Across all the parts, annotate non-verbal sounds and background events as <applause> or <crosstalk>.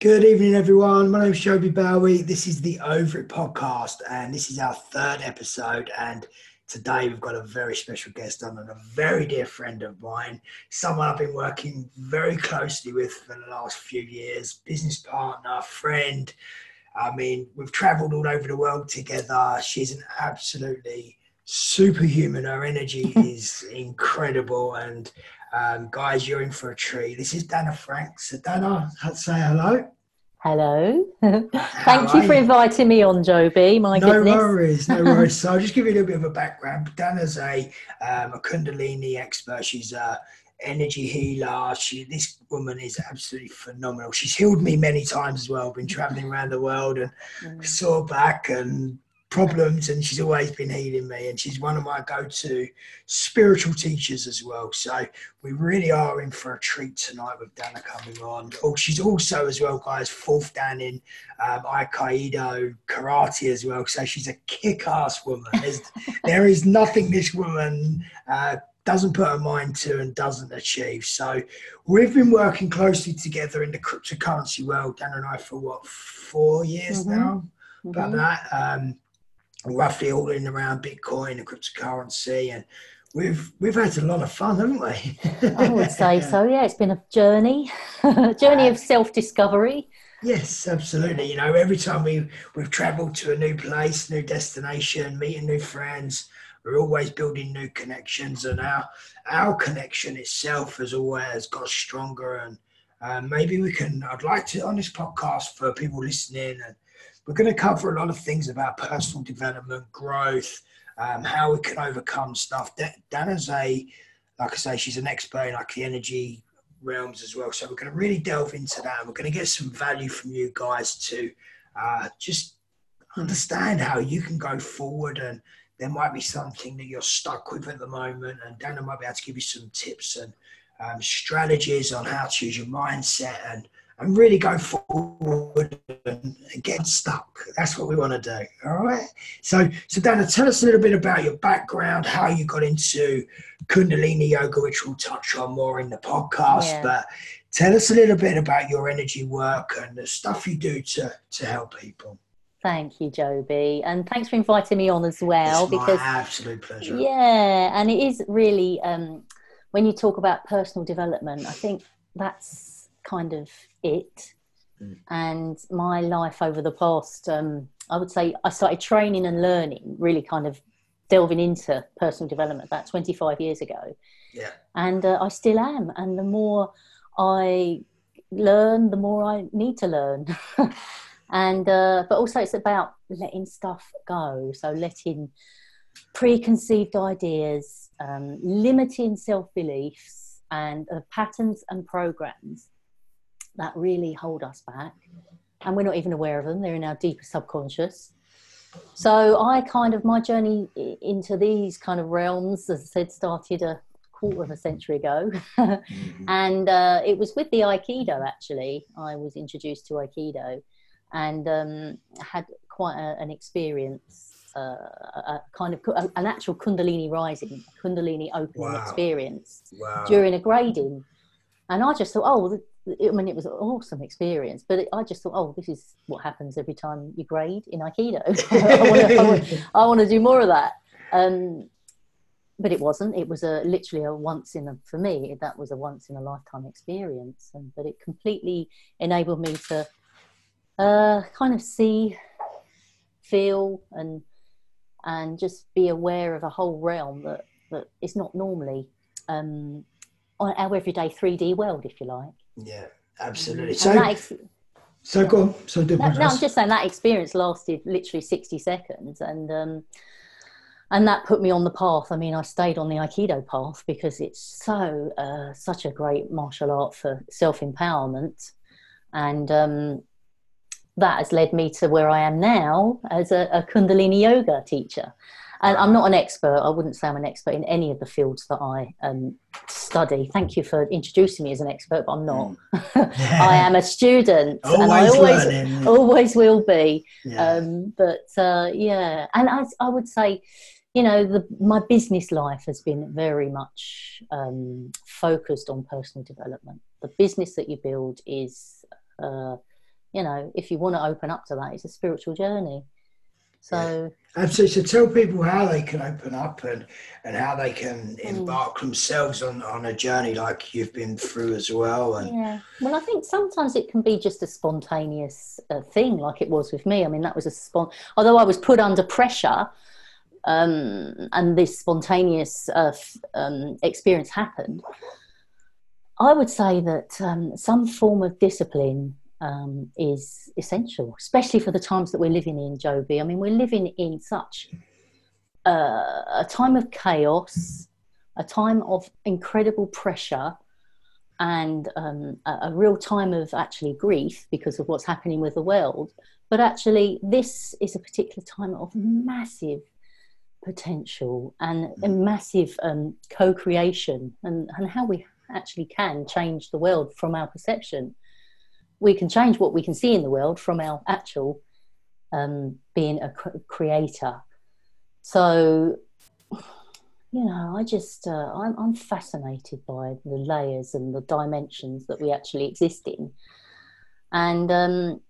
Good evening, everyone. My name is Joby Bowie. This is the Over It podcast, and this is our third episode. And today we've got a very special guest on and a very dear friend of mine, someone I've been working very closely with for the last few years, business partner, friend. I mean, we've traveled all over the world together. She's an absolutely superhuman. Her energy <laughs> is incredible. And um, guys, you're in for a treat. This is Dana Franks. So, Dana, say hello. Hello. <laughs> Thank you for inviting me on, Joby. My no goodness. worries, no worries. <laughs> so I'll just give you a little bit of a background. Dana's a, um, a Kundalini expert. She's a energy healer. She, this woman is absolutely phenomenal. She's healed me many times as well. Been traveling around the world and mm. saw back and problems and she's always been healing me and she's one of my go-to spiritual teachers as well so we really are in for a treat tonight with dana coming on oh she's also as well guys fourth dan in um, aikido karate as well so she's a kick-ass woman There's, <laughs> there is nothing this woman uh, doesn't put her mind to and doesn't achieve. So we've been working closely together in the cryptocurrency world, Dan and I, for what four years mm-hmm. now. Mm-hmm. About that, um, roughly all in around Bitcoin and cryptocurrency, and we've we've had a lot of fun, haven't we? I would say <laughs> so. Yeah, it's been a journey, a <laughs> journey of self discovery. Yes, absolutely. You know, every time we we've travelled to a new place, new destination, meeting new friends, we're always building new connections, and our our connection itself has always got stronger. And uh, maybe we can. I'd like to on this podcast for people listening and we're going to cover a lot of things about personal development, growth, um, how we can overcome stuff. Dana's a, like I say, she's an expert in like the energy realms as well. So we're going to really delve into that. We're going to get some value from you guys to uh, just understand how you can go forward and there might be something that you're stuck with at the moment and Dana might be able to give you some tips and um, strategies on how to use your mindset and and really go forward and get stuck. That's what we want to do. All right. So, so Dana, tell us a little bit about your background, how you got into Kundalini yoga, which we'll touch on more in the podcast. Yeah. But tell us a little bit about your energy work and the stuff you do to to help people. Thank you, Joby, and thanks for inviting me on as well. It's because absolute pleasure. Yeah, and it is really um, when you talk about personal development, I think that's kind of it. Mm. And my life over the past, um, I would say, I started training and learning, really kind of delving into personal development about 25 years ago. Yeah. And uh, I still am. And the more I learn, the more I need to learn. <laughs> and uh, but also it's about letting stuff go. So letting preconceived ideas, um, limiting self beliefs, and uh, patterns and programs that really hold us back. And we're not even aware of them, they're in our deeper subconscious. So I kind of, my journey into these kind of realms, as I said, started a quarter of a century ago. <laughs> mm-hmm. And uh, it was with the Aikido, actually. I was introduced to Aikido and um, had quite a, an experience. Uh, a, kind of a, an actual Kundalini rising, Kundalini opening wow. experience wow. during a grading, and I just thought, oh, I mean, it was an awesome experience, but I just thought, oh, this is what happens every time you grade in Aikido. <laughs> I want to do more of that. Um, but it wasn't. It was a literally a once in a for me. That was a once in a lifetime experience, and but it completely enabled me to uh, kind of see, feel, and and just be aware of a whole realm that that is not normally um, our everyday 3D world, if you like. Yeah, absolutely. So, ex- so go on. So do no, no, I'm just saying that experience lasted literally 60 seconds, and um, and that put me on the path. I mean, I stayed on the Aikido path because it's so uh, such a great martial art for self empowerment, and um, that has led me to where I am now as a, a Kundalini yoga teacher. And I'm not an expert. I wouldn't say I'm an expert in any of the fields that I um, study. Thank you for introducing me as an expert, but I'm not. Mm. <laughs> I am a student, always and I always learning. always will be. Yeah. Um, but uh, yeah, and I, I would say, you know, the, my business life has been very much um, focused on personal development. The business that you build is uh, you know, if you want to open up to that, it's a spiritual journey. So, yeah. absolutely. So, tell people how they can open up and and how they can mm. embark mm. themselves on on a journey like you've been through as well. And yeah, well, I think sometimes it can be just a spontaneous uh, thing, like it was with me. I mean, that was a spon. Although I was put under pressure, um, and this spontaneous uh, um, experience happened. I would say that um, some form of discipline um, is essential, especially for the times that we're living in, Joby. I mean, we're living in such uh, a time of chaos, a time of incredible pressure, and um, a, a, real time of actually grief because of what's happening with the world. But actually, this is a particular time of massive potential and, and massive um, co creation, and, and how we actually can change the world from our perception we can change what we can see in the world from our actual um, being a creator. So, you know, I just uh, I'm, I'm fascinated by the layers and the dimensions that we actually exist in, and um,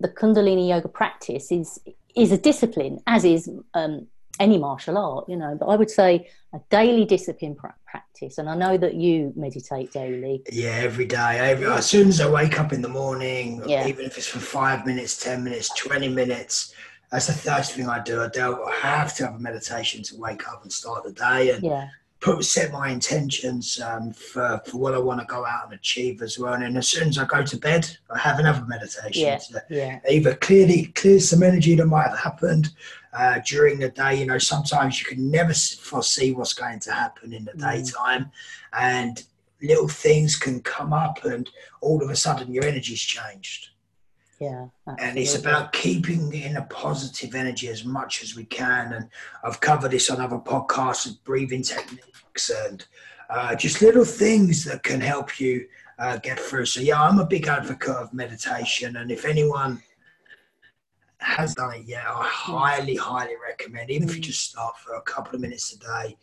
the Kundalini yoga practice is is a discipline, as is um, any martial art, you know, but I would say a daily discipline practice. And I know that you meditate daily. Yeah, every day. Every, as soon as I wake up in the morning, yeah. even if it's for five minutes, 10 minutes, 20 minutes, that's the first thing I do. I, do. I have to have a meditation to wake up and start the day. And yeah put set my intentions um, for, for what I want to go out and achieve as well. And then as soon as I go to bed, I have another meditation yeah, to yeah. either clearly clear some energy that might have happened uh, during the day. You know, sometimes you can never foresee what's going to happen in the mm. daytime, and little things can come up, and all of a sudden your energy's changed. Yeah. Absolutely. And it's about keeping in a positive energy as much as we can. And I've covered this on other podcasts of breathing techniques and uh, just little things that can help you uh, get through. So, yeah, I'm a big advocate of meditation. And if anyone has done it yet, I highly, highly recommend, even if you mm. just start for a couple of minutes a day,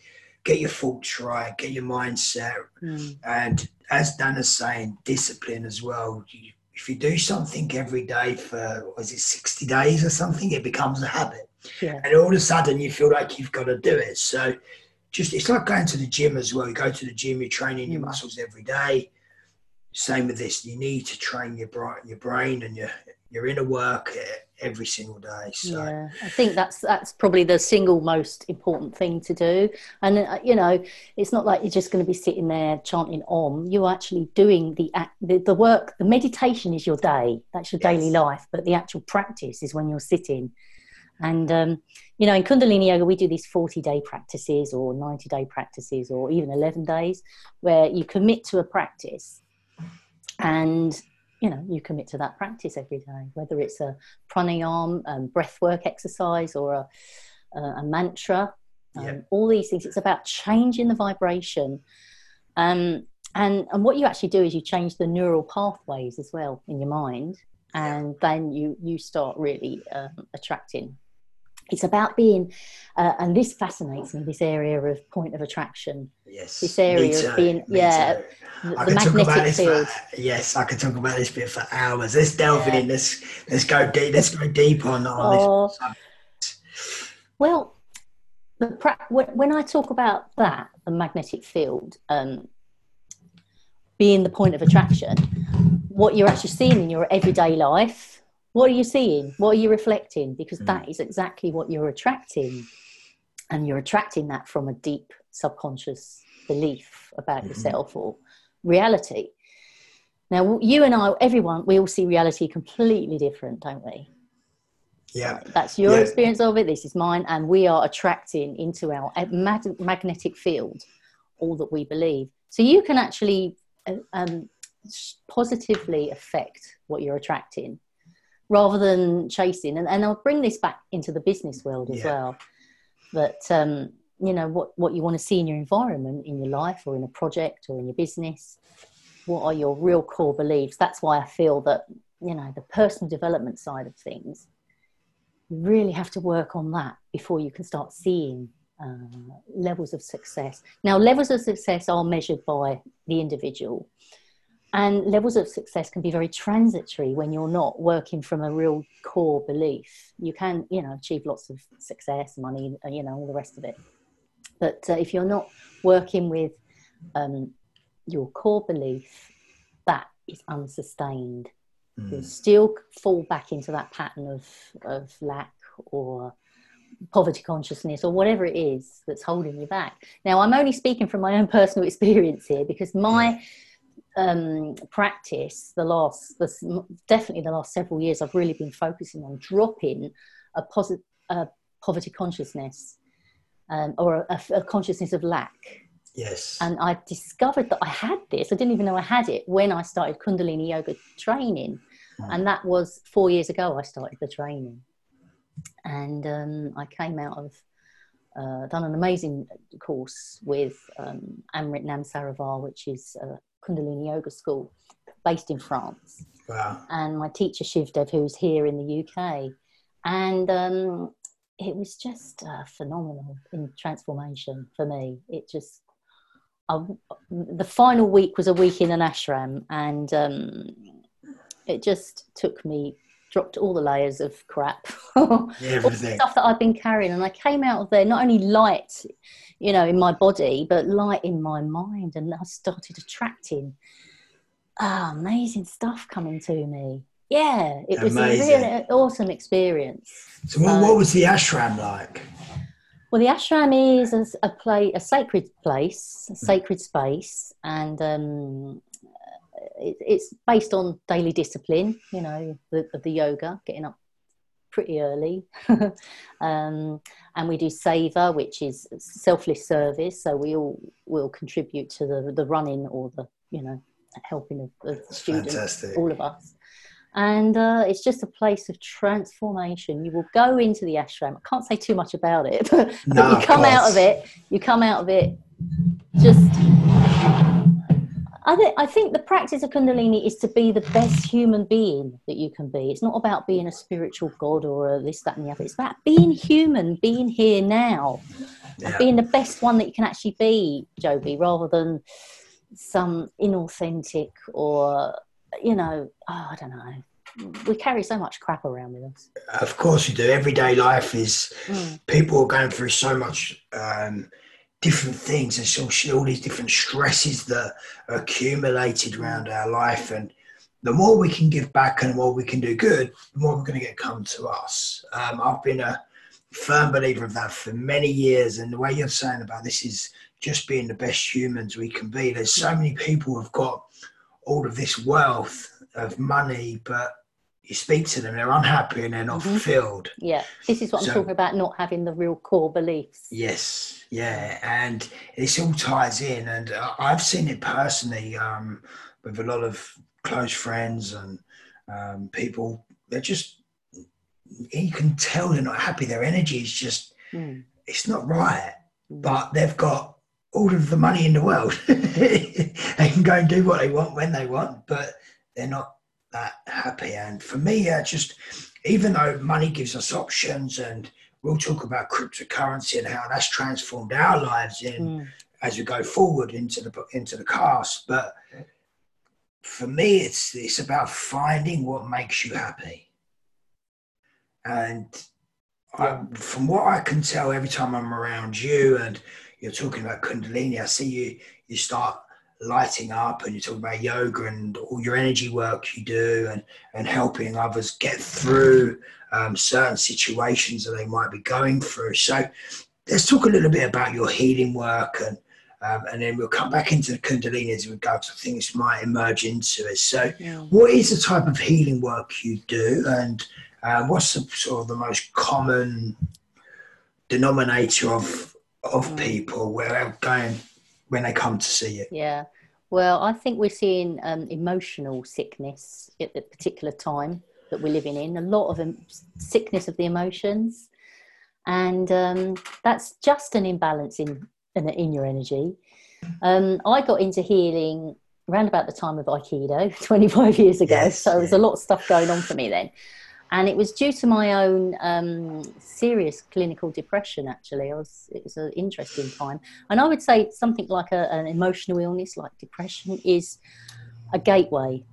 get your thoughts right, get your mindset. Mm. And as Dan is saying, discipline as well. You, if you do something every day for was it 60 days or something it becomes a habit yeah. and all of a sudden you feel like you've got to do it so just it's like going to the gym as well you go to the gym you're training your muscles every day same with this you need to train your brain your brain and your your a work every single day. So. Yeah, I think that's that's probably the single most important thing to do. And uh, you know, it's not like you're just going to be sitting there chanting Om. You're actually doing the the, the work. The meditation is your day. That's your yes. daily life. But the actual practice is when you're sitting. And um, you know, in Kundalini yoga, we do these 40 day practices, or 90 day practices, or even 11 days, where you commit to a practice and you know you commit to that practice every day whether it's a pranayam um, breath work exercise or a, a, a mantra um, yeah. all these things it's about changing the vibration um, and and what you actually do is you change the neural pathways as well in your mind and yeah. then you you start really um, attracting it's about being uh, and this fascinates me this area of point of attraction yes this area of being yeah the, the magnetic field for, yes i could talk about this bit for hours let's delve yeah. in let's let's go deep let's go deep on, on oh, this well the, when i talk about that the magnetic field um, being the point of attraction what you're actually seeing in your everyday life what are you seeing? What are you reflecting? Because mm. that is exactly what you're attracting. And you're attracting that from a deep subconscious belief about mm-hmm. yourself or reality. Now, you and I, everyone, we all see reality completely different, don't we? Yeah. That's your yeah. experience of it. This is mine. And we are attracting into our mag- magnetic field all that we believe. So you can actually uh, um, positively affect what you're attracting rather than chasing. And, and I'll bring this back into the business world as yeah. well. That um, you know what what you want to see in your environment, in your life, or in a project, or in your business. What are your real core beliefs? That's why I feel that you know the personal development side of things. You really have to work on that before you can start seeing uh, levels of success. Now, levels of success are measured by the individual, and levels of success can be very transitory when you're not working from a real core belief. You can, you know, achieve lots of success, money, you know, all the rest of it. But uh, if you're not working with um, your core belief, that is unsustained. Mm. You'll still fall back into that pattern of, of lack or poverty consciousness or whatever it is that's holding you back. Now, I'm only speaking from my own <laughs> personal experience here because my um, practice, the last, the, definitely the last several years, I've really been focusing on dropping a, posit- a poverty consciousness um, or a, a consciousness of lack. Yes. And I discovered that I had this. I didn't even know I had it when I started Kundalini yoga training. Mm. And that was four years ago I started the training and um, I came out of uh, done an amazing course with um, Amrit Nam Sarovar, which is a Kundalini yoga school based in France. Wow. And my teacher Shivdev, who's here in the UK, and um, it was just uh, phenomenal in transformation for me. It just I, the final week was a week in an ashram, and um, it just took me dropped all the layers of crap, <laughs> all the stuff that I've been carrying, and I came out of there not only light, you know, in my body, but light in my mind, and I started attracting ah, amazing stuff coming to me. Yeah, it was amazing. a really awesome experience. So, what, what was the ashram like? Well, the ashram is a, a play, a sacred place, a sacred space, and um, it, it's based on daily discipline, you know, the, of the yoga, getting up pretty early. <laughs> um, and we do Seva, which is selfless service. So we all will contribute to the, the running or the, you know, helping of, of students, fantastic. all of us. And uh, it's just a place of transformation. You will go into the ashram. I can't say too much about it, <laughs> but, no, but you come out of it. You come out of it just I, th- I think the practice of Kundalini is to be the best human being that you can be. It's not about being a spiritual god or a this, that, and the other. It's about being human, being here now, yeah. being the best one that you can actually be, Joby, rather than some inauthentic or, you know, oh, I don't know. We carry so much crap around with us. Of course, we do. Everyday life is mm. people are going through so much. Um, different things and so all these different stresses that are accumulated around our life and the more we can give back and the more we can do good the more we're going to get come to us um, i've been a firm believer of that for many years and the way you're saying about this is just being the best humans we can be there's so many people who've got all of this wealth of money but you speak to them, they're unhappy and they're not mm-hmm. fulfilled. Yeah, this is what so, I'm talking about, not having the real core beliefs. Yes, yeah, and this all ties in, and I've seen it personally um, with a lot of close friends and um, people. They're just you can tell they're not happy. Their energy is just mm. it's not right, mm. but they've got all of the money in the world. <laughs> they can go and do what they want when they want, but they're not that happy. And for me, uh, just even though money gives us options, and we'll talk about cryptocurrency and how that's transformed our lives in mm. as we go forward into the into the cast, but for me, it's it's about finding what makes you happy. And I, from what I can tell, every time I'm around you and you're talking about Kundalini, I see you you start lighting up and you talk about yoga and all your energy work you do and, and helping others get through um, certain situations that they might be going through. So let's talk a little bit about your healing work and um, and then we'll come back into the Kundalini as we go because I think this might emerge into it. So, yeah. what is the type of healing work you do, and um, what's the sort of the most common denominator of of mm. people where are going when they come to see you? Yeah. Well, I think we're seeing um, emotional sickness at the particular time that we're living in. A lot of um, sickness of the emotions, and um, that's just an imbalance in in, in your energy. Um, I got into healing around about the time of Aikido, <laughs> 25 years ago. Yes, so yeah. there was a lot of stuff going on for me then and it was due to my own um, serious clinical depression actually I was it was an interesting time and i would say something like a, an emotional illness like depression is a gateway.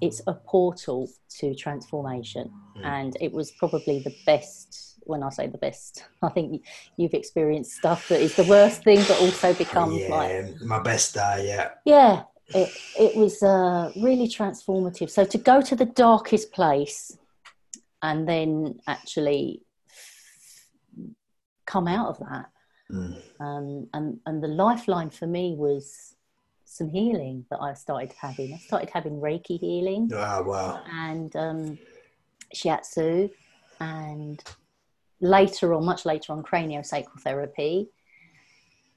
It's a portal to transformation, mm. and it was probably the best. When I say the best, <laughs> I think you've experienced stuff that is the worst thing, but also becomes yeah, like my best day. Yeah, yeah. It it was uh, really transformative. So to go to the darkest place, and then actually come out of that. Mm. Um, and and the lifeline for me was some healing that I started having. I started having Reiki healing. Oh, wow. And um, shiatsu, and later on, much later on, craniosacral therapy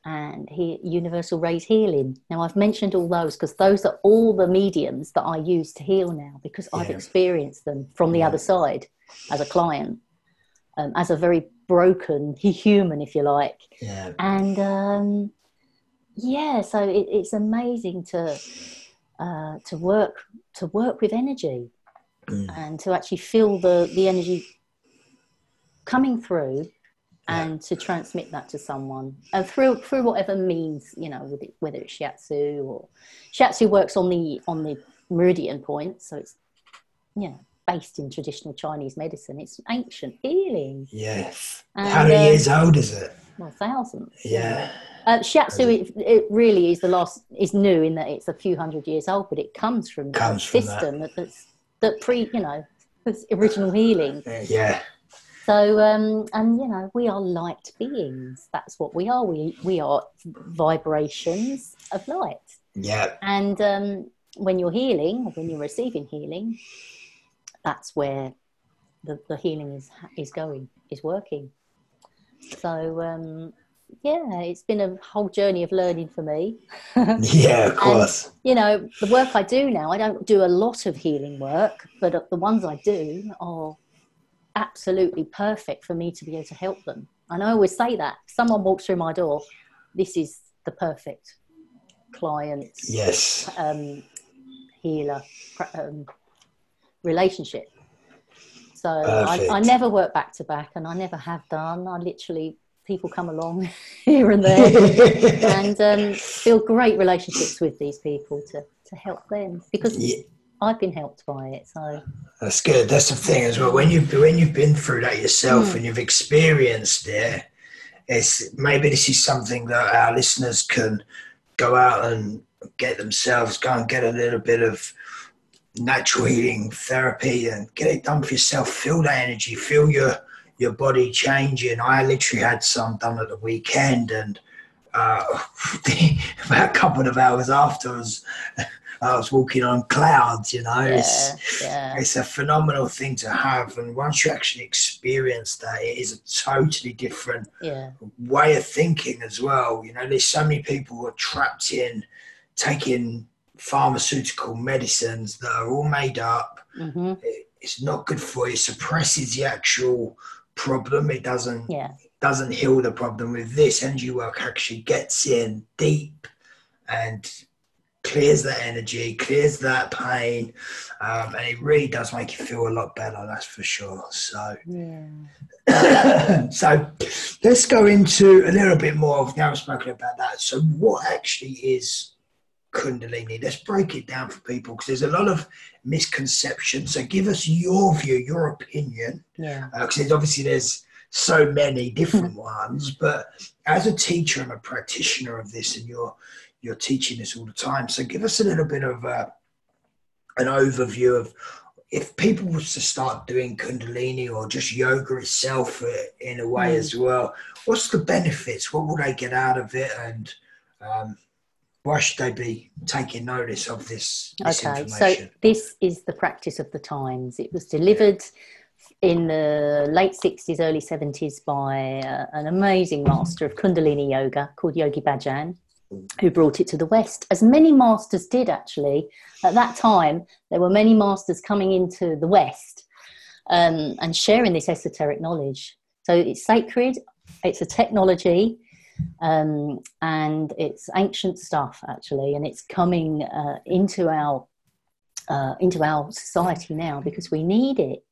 and he, universal rays healing. Now, I've mentioned all those because those are all the mediums that I use to heal now because yeah. I've experienced them from the yeah. other side as a client, um, as a very broken human, if you like. Yeah. And um, yeah so it, it's amazing to uh, to work to work with energy mm. and to actually feel the the energy coming through and to transmit that to someone and through through whatever means you know whether it's shiatsu or shiatsu works on the on the meridian point so it's know based in traditional chinese medicine it's ancient healing yes and, how many um, years old is it well thousands yeah uh, shiatsu, it, it, really is the last is new in that it's a few hundred years old, but it comes from comes from system that. that's that pre you know original healing. Yeah. So um, and you know we are light beings. That's what we are. We we are vibrations of light. Yeah. And um, when you're healing, when you're receiving healing, that's where the, the healing is is going, is working. So um, yeah, it's been a whole journey of learning for me. <laughs> yeah, of course. And, you know, the work I do now, I don't do a lot of healing work, but the ones I do are absolutely perfect for me to be able to help them. And I always say that if someone walks through my door, this is the perfect client, yes, um, healer um, relationship. So I, I, never work back to back, and I never have done. I literally people come along <laughs> here and there <laughs> and um, build great relationships with these people to, to help them because yeah. I've been helped by it. So that's good. That's the thing as well. When you've when you've been through that yourself mm. and you've experienced it, it's maybe this is something that our listeners can go out and get themselves, go and get a little bit of natural healing therapy and get it done for yourself. Feel that energy. Feel your your body changing. I literally had some done at the weekend, and uh, <laughs> about a couple of hours afterwards, <laughs> I was walking on clouds. You know, yeah, it's yeah. it's a phenomenal thing to have, and once you actually experience that, it is a totally different yeah. way of thinking as well. You know, there's so many people who are trapped in taking pharmaceutical medicines that are all made up. Mm-hmm. It, it's not good for you. Suppresses the actual problem. It doesn't yeah. doesn't heal the problem. With this, energy work actually gets in deep and clears that energy, clears that pain, um, and it really does make you feel a lot better. That's for sure. So, yeah. <coughs> so let's go into a little bit more. Of, now I've spoken about that. So, what actually is Kundalini? Let's break it down for people because there's a lot of misconceptions. So give us your view, your opinion. Yeah. Because uh, obviously there's so many different <laughs> ones, but as a teacher and a practitioner of this, and you're you're teaching this all the time. So give us a little bit of uh, an overview of if people was to start doing Kundalini or just yoga itself uh, in a way mm. as well. What's the benefits? What will they get out of it? And um, why should they be taking notice of this, this okay so this is the practice of the times. It was delivered in the late 60s early 70s by uh, an amazing master of kundalini yoga called yogi bhajan who brought it to the west as many masters did actually. At that time there were many masters coming into the west um, and sharing this esoteric knowledge. So it's sacred it's a technology um, and it's ancient stuff actually, and it's coming uh, into our uh, into our society now because we need it.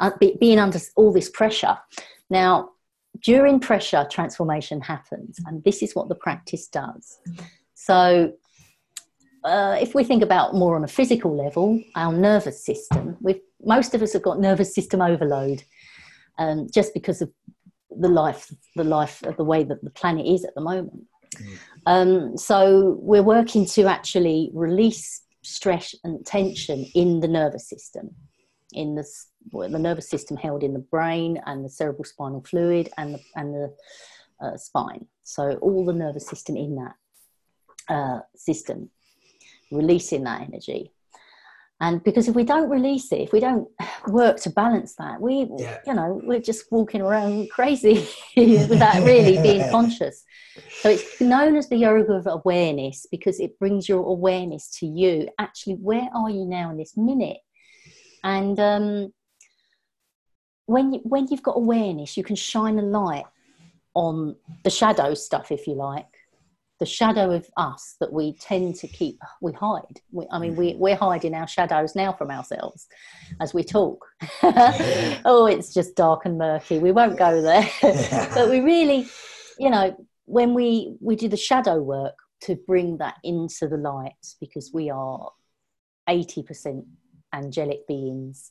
Uh, be, being under all this pressure now, during pressure, transformation happens, and this is what the practice does. So, uh, if we think about more on a physical level, our nervous system, we most of us have got nervous system overload, um, just because of the life, the life of the way that the planet is at the moment. Mm. Um, so we're working to actually release stress and tension in the nervous system, in the well, the nervous system held in the brain and the cerebral spinal fluid and the and the uh, spine. So all the nervous system in that uh, system, releasing that energy. And because if we don't release it, if we don't <sighs> work to balance that, we, yeah. you know, we're just walking around <laughs> crazy <laughs> without really being <laughs> conscious. So it's known as the yoga of awareness because it brings your awareness to you. Actually, where are you now in this minute? And um, when you, when you've got awareness, you can shine a light on the shadow stuff, if you like, the shadow of us that we tend to keep, we hide. We, I mean, we, mm-hmm. we're hiding our shadows now from ourselves as we talk. <laughs> oh, it's just dark and murky. We won't go there. <laughs> <laughs> but we really, you know, when we, we do the shadow work to bring that into the light because we are 80% angelic beings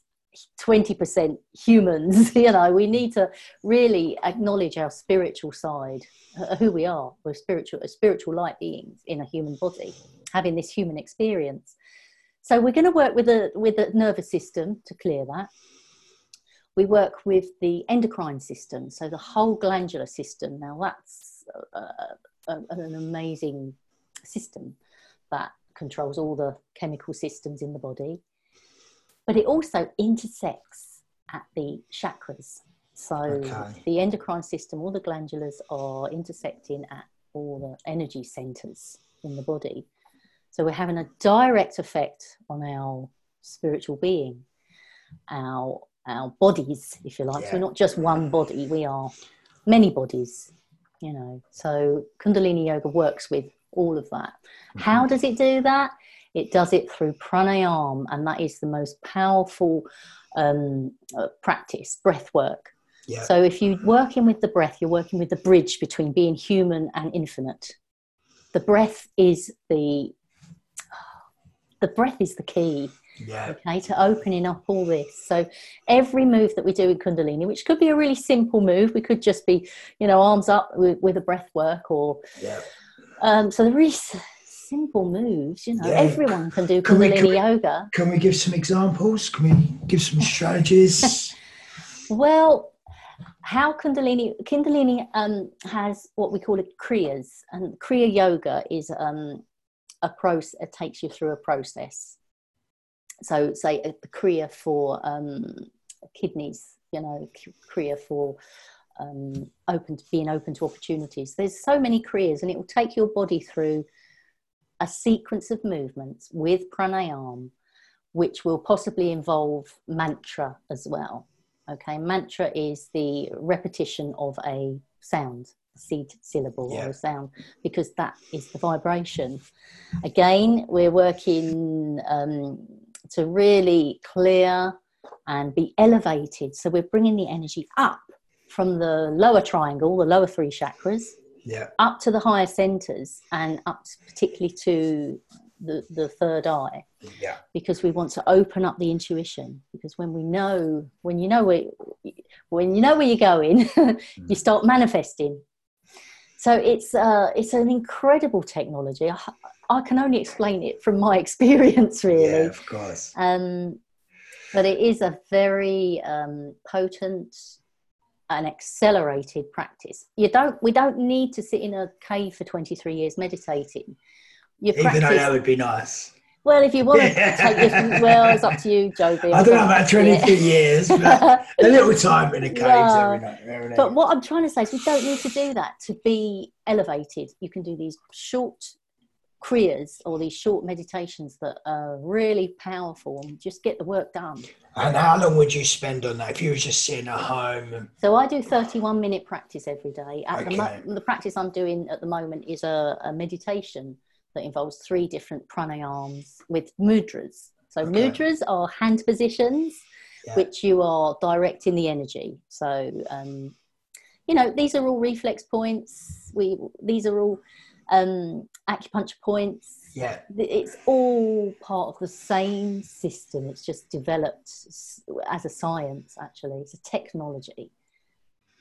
20% humans <laughs> you know. We need to really acknowledge our spiritual side uh, who we are. We're spiritual spiritual light beings in a human body having this human experience. So we're going to work with the with the nervous system to clear that. We work with the endocrine system so the whole glandular system. Now that's uh, uh, an amazing system that controls all the chemical systems in the body but it also intersects at the chakras. So okay. the endocrine system, all the glandulars are intersecting at all the energy centers in the body. So we're having a direct effect on our spiritual being, our our bodies, if you like. Yeah. So we're not just one body, we are many bodies, you know. So Kundalini Yoga works with all of that. Mm-hmm. How does it do that? It does it through pranayama, and that is the most powerful um, uh, practice, breath work. Yeah. So if you're working with the breath, you're working with the bridge between being human and infinite. The breath is the the breath is the key. Yeah. Okay, to opening up all this. So every move that we do in Kundalini, which could be a really simple move, we could just be, you know, arms up with, with a breath work or yeah. Um, so there is simple moves. You know, yeah. everyone can do can Kundalini we, can we, yoga. Can we give some examples? Can we give some strategies? <laughs> well, how Kundalini Kundalini um, has what we call a kriyas, and Kriya Yoga is um, a process. It takes you through a process. So, say a, a Kriya for um, kidneys, you know, Kriya for um, open to being open to opportunities. There's so many kriyas, and it will take your body through a sequence of movements with pranayama, which will possibly involve mantra as well. Okay, mantra is the repetition of a sound, a seed syllable yeah. or a sound, because that is the vibration. Again, we're working um, to really clear and be elevated. So we're bringing the energy up from the lower triangle, the lower three chakras, yeah. up to the higher centers and up particularly to the, the third eye. Yeah. Because we want to open up the intuition. Because when we know when you know where when you know where you're going <laughs> mm. you start manifesting. So it's uh it's an incredible technology. I, I, can only explain it from my <laughs> experience really. Yeah, of course. Um but it is a very um, potent an accelerated practice. You don't. We don't need to sit in a cave for 23 years meditating. You Even though that would be nice. Well, if you want to <laughs> take this, well, it's up to you, Joby. I don't know about 23 years, but <laughs> a little time in a cave no, every night, every But what I'm trying to say is we don't need to do that to be elevated. You can do these short kriyas or these short meditations that are really powerful and just get the work done. And how long would you spend on that if you were just sitting at home? And... So I do 31 minute practice every day. At okay. the, mo- the practice I'm doing at the moment is a, a, meditation that involves three different pranayams with mudras. So okay. mudras are hand positions yeah. which you are directing the energy. So um, you know these are all reflex points. We these are all um, acupuncture points Yeah. It's all part of the same system. It's just developed as a science, actually. It's a technology.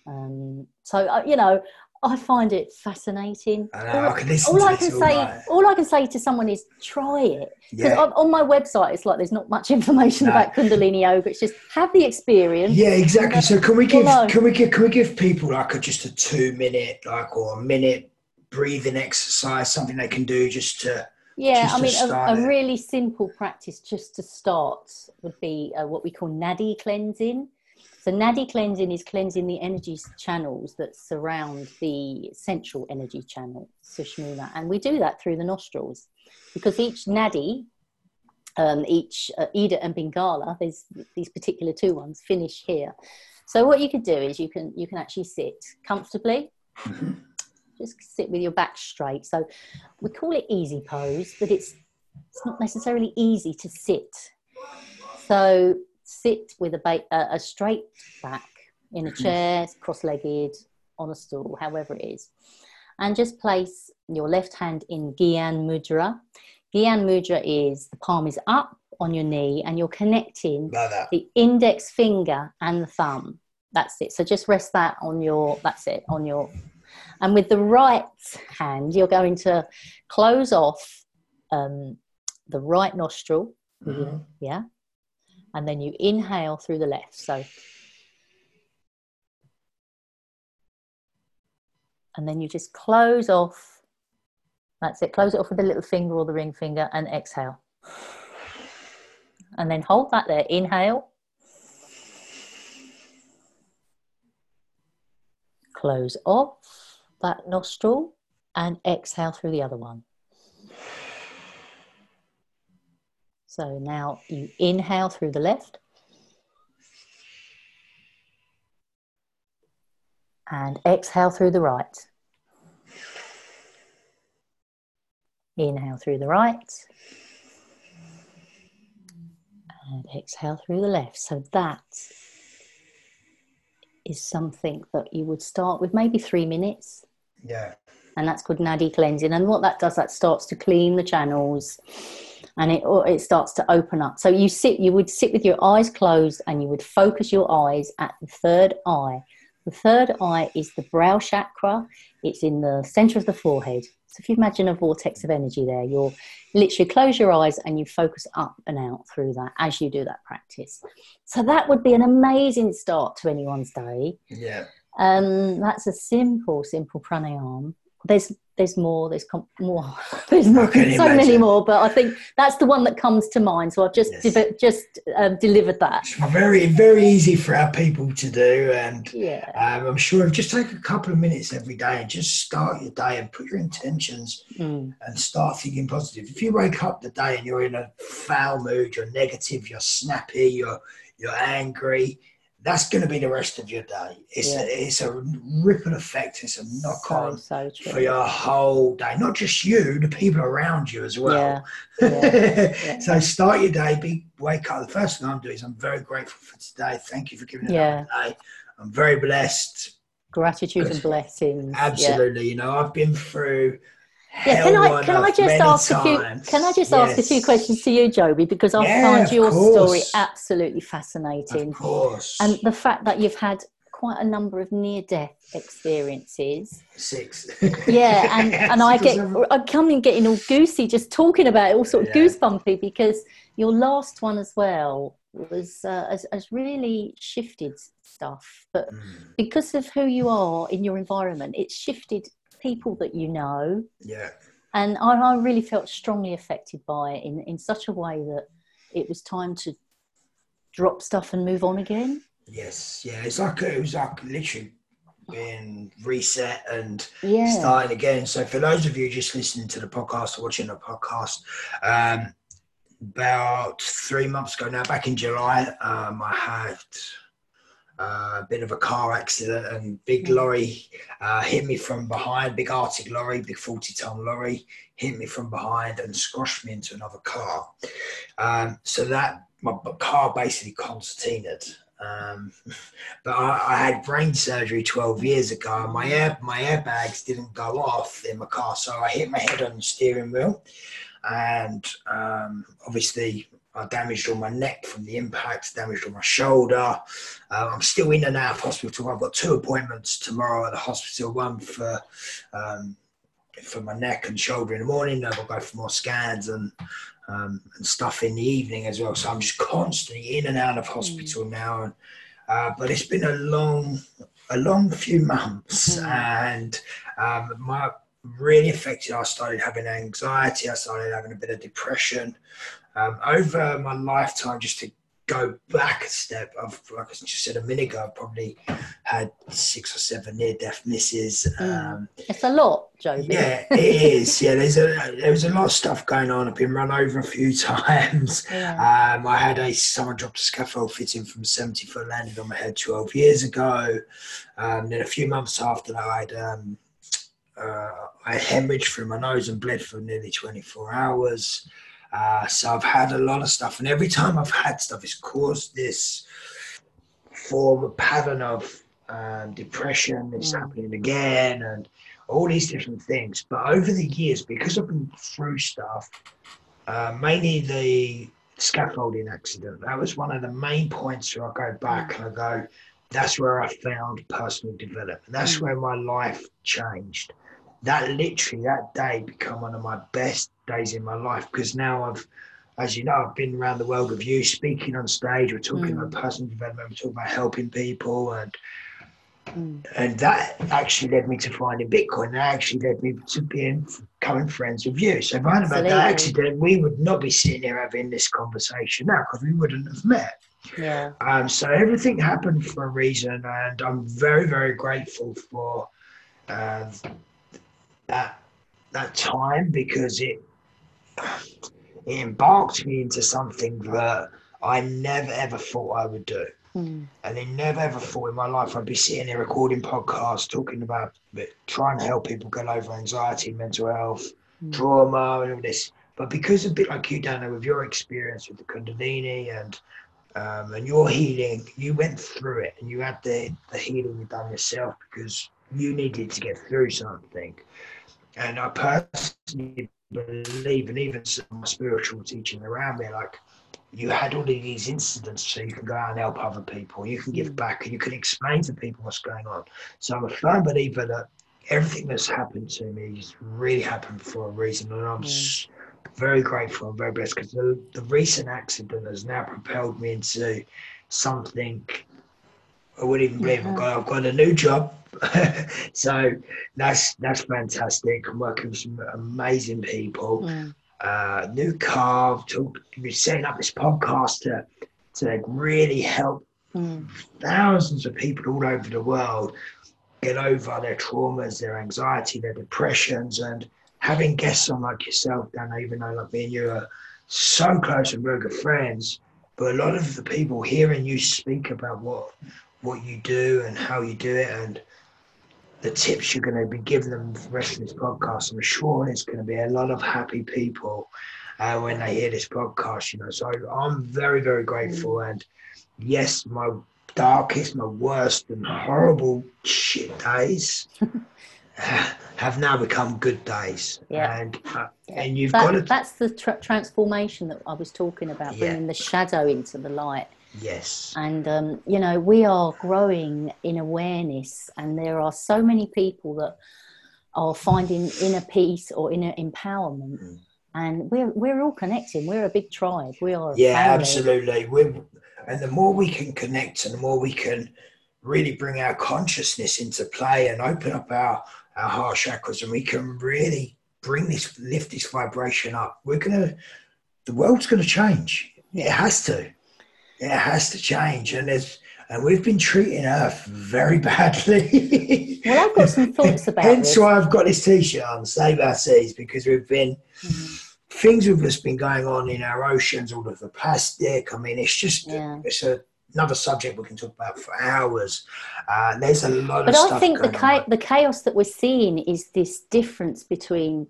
Um, so, uh, you know, I find it fascinating. I know, all, I can all I can say, all, all I can say to someone is try it. Because Yeah. on, on my website, it's like there's not much <laughs> information No. about Kundalini yoga. It's just have the experience. Yeah, exactly. So can we give can we give can we give people like a just a two minute like or a minute breathing exercise, something they can do just to Yeah, Just I mean, a, a really simple practice just to start would be uh, what we call nadi cleansing. So, nadi cleansing is cleansing the energy channels that surround the central energy channel, Sushumna. And we do that through the nostrils because each nadi, um, each uh, Ida and Pingala, there's these particular two ones, finish here. So, what you could do is you can you can actually sit comfortably just sit with your back straight. So we call it easy pose, but it's it's not necessarily easy to sit. So sit with a, ba- a, a straight back in a mm-hmm. chair, cross-legged, on a stool, however it is, and just place your left hand in Gyan Mudra. Gyan Mudra is the palm is up on your knee, and you're connecting like the index finger and the thumb. That's it. So just rest that on your, that's it, on your, and with the right hand, you're going to close off um, the right nostril, Mhm. yeah, and then you inhale through the left. So, and then you just close off. That's it. Close it off with the little finger or the ring finger and exhale. And then hold that there. Inhale. Close off that nostril and exhale through the other one. So now you inhale through the left and exhale through the right. Inhale through the right and exhale through the left. So that is something that you would start with maybe three minutes Yeah. and that's called nadi cleansing. And what that does, that starts to clean the channels, and it it starts to open up. So you sit, you would sit with your eyes closed, and you would focus your eyes at the third eye. The third eye is the brow chakra. It's in the center of the forehead. So if you imagine a vortex of energy there, you're literally close your eyes and you focus up and out through that as you do that practice. So that would be an amazing start to anyone's day. Yeah. Um, that's a simple, simple pranayam. There's there's more. There's com- more. <laughs> There's more. So many more, but I think that's the one that comes to mind. So I've just Yes. div- just um, delivered that. It's very very easy for our people to do and Yeah. um, I'm sure if just take a couple of minutes every day and just start your day and put your intentions Mm. and start thinking positive. If you wake up the day and you're in a foul mood, you're negative, you're snappy, you're you're angry, that's going to be the rest of your day. It's Yeah. a, it's a ripple effect. It's a knock on so for your whole day. Not just you, the people around you as well. <laughs> Yeah. yeah, so start your day. Be wake up. The first thing I'm doing is I'm very grateful for today. Thank you for giving it Yeah. day. I'm very blessed. Gratitude and blessings. Absolutely. You know, I've been through. Yeah, can I can I just ask a few? Can I just ask a few questions to you, Joby? Because I Yeah, find your story absolutely fascinating. Of course. and the fact that you've had quite a number of near death experiences six. yeah and <laughs> and i get i come in getting all goosey just talking about it all sort of Yeah. goosebumpy because your last one as well was uh, has, has really shifted stuff but Mm, because of who you are in your environment it's shifted people that you know yeah. and I, I really felt strongly affected by it in, in such a way that it was time to drop stuff and move on again Yes. Yeah. It's like it was like literally being reset and yeah starting again. So for those of you just listening to the podcast or watching the podcast, um, about three months ago now, back in July, um, I had a bit of a car accident and big Mm. lorry uh, hit me from behind, big Arctic lorry, big 40 ton lorry hit me from behind and squashed me into another car. Um, so that my car basically concertinaed. Um, <laughs> but I, I had brain surgery 12 years ago. My air my airbags didn't go off in my car, so I hit my head on the steering wheel. and um, obviously I damaged all my neck from the impact, damaged all my shoulder. Uh, I'm still in and out of hospital. I've got two appointments tomorrow at the hospital. One for um, for my neck and shoulder in the morning. I'll go for more scans and um, and stuff in the evening as well. So I'm just constantly in and out of hospital mm. now. And, uh, but it's been a long, a long few months, mm. and um, my really affected. I started having anxiety. I started having a bit of depression. Um, over my lifetime, just to go back a step, I've, like I just said a minute ago, I've probably had six or seven near death misses. Mm. Um, it's a lot, Joe. Yeah, it is. Yeah, there's a there was a lot of stuff going on. I've been run over a few <laughs> times. Yeah. Um, I had a someone dropped a scaffold fitting from 70 foot landed on my head 12 years ago. Um, then a few months after that, I had um, uh, I hemorrhaged through my nose and bled for nearly 24 hours. Uh, so I've had a lot of stuff, and every time I've had stuff, it's caused this form of pattern of um, depression. It's mm. happening again, and all these different things. But over the years, because I've been through stuff, uh, mainly the scaffolding accident, that was one of the main points where I go back mm. and I go, that's where I found personal development. That's mm. where my life changed that literally that day become one of my best days in my life because now I've, as you know, I've been around the world with you, speaking on stage. We're talking mm. about personal development. We're talking about helping people, and mm. and that actually led me to finding Bitcoin. That actually led me to being becoming friends with you. So if I had about that accident, we would not be sitting here having this conversation now because we wouldn't have met. Yeah. Um, so everything happened for a reason, and I'm very, very grateful for uh, that that time because it it embarked me into something that I never ever thought I would do. Mm. And I never ever thought in my life I'd be sitting here recording podcasts talking about trying to help people get over anxiety, mental health, mm. trauma, and all this. But because a bit like you, Dana, with your experience with the Kundalini and um, and your healing, you went through it and you had the, the healing you done yourself because you needed to get through something. And I personally believe, and even some my spiritual teaching around me, like you had all of these incidents so you can go out and help other people, you can give mm. back, and you can explain to people what's going on. So I'm a firm believer that everything that's happened to me has really happened for a reason, and I'm mm. very grateful and very blessed because the, the recent accident has now propelled me into something I wouldn't even believe I've got, I've got a new job. <laughs> so that's that's fantastic. I'm working with some amazing people. Mm. Uh, new car. We're setting up this podcast to to really help mm. thousands of people all over the world get over their traumas, their anxiety, their depressions, and having guests on like yourself, Dan, even though like me and you are so close and very good friends, but a lot of the people hearing you speak about what what you do and how you do it and the tips you're going to be giving them for the rest of this podcast. I'm sure there's going to be a lot of happy people uh, when they hear this podcast, you know. So I'm very, very grateful. Mm. And yes, my darkest, my worst, and horrible shit days <laughs> have now become good days. Yeah. And, uh, and you've that, got to. That's the tra- transformation that I was talking about, bringing yeah. the shadow into the light. Yes. And, um, you know, we are growing in awareness, and there are so many people that are finding inner peace or inner empowerment. Mm. And we're, we're all connecting. We're a big tribe. We are. Yeah, family. absolutely. We're, and the more we can connect and the more we can really bring our consciousness into play and open up our, our heart chakras, and we can really bring this, lift this vibration up, we're going to, the world's going to change. It has to it has to change, and there's and we've been treating Earth very badly. <laughs> well, I've got some <laughs> thoughts about Hence this. why I've got this T-shirt on, Save Our Seas, because we've been mm-hmm. things have just been going on in our oceans, all of the plastic. I mean, it's just yeah. it's a, another subject we can talk about for hours. Uh, there's a lot but of. But I think the cha- the chaos that we're seeing is this difference between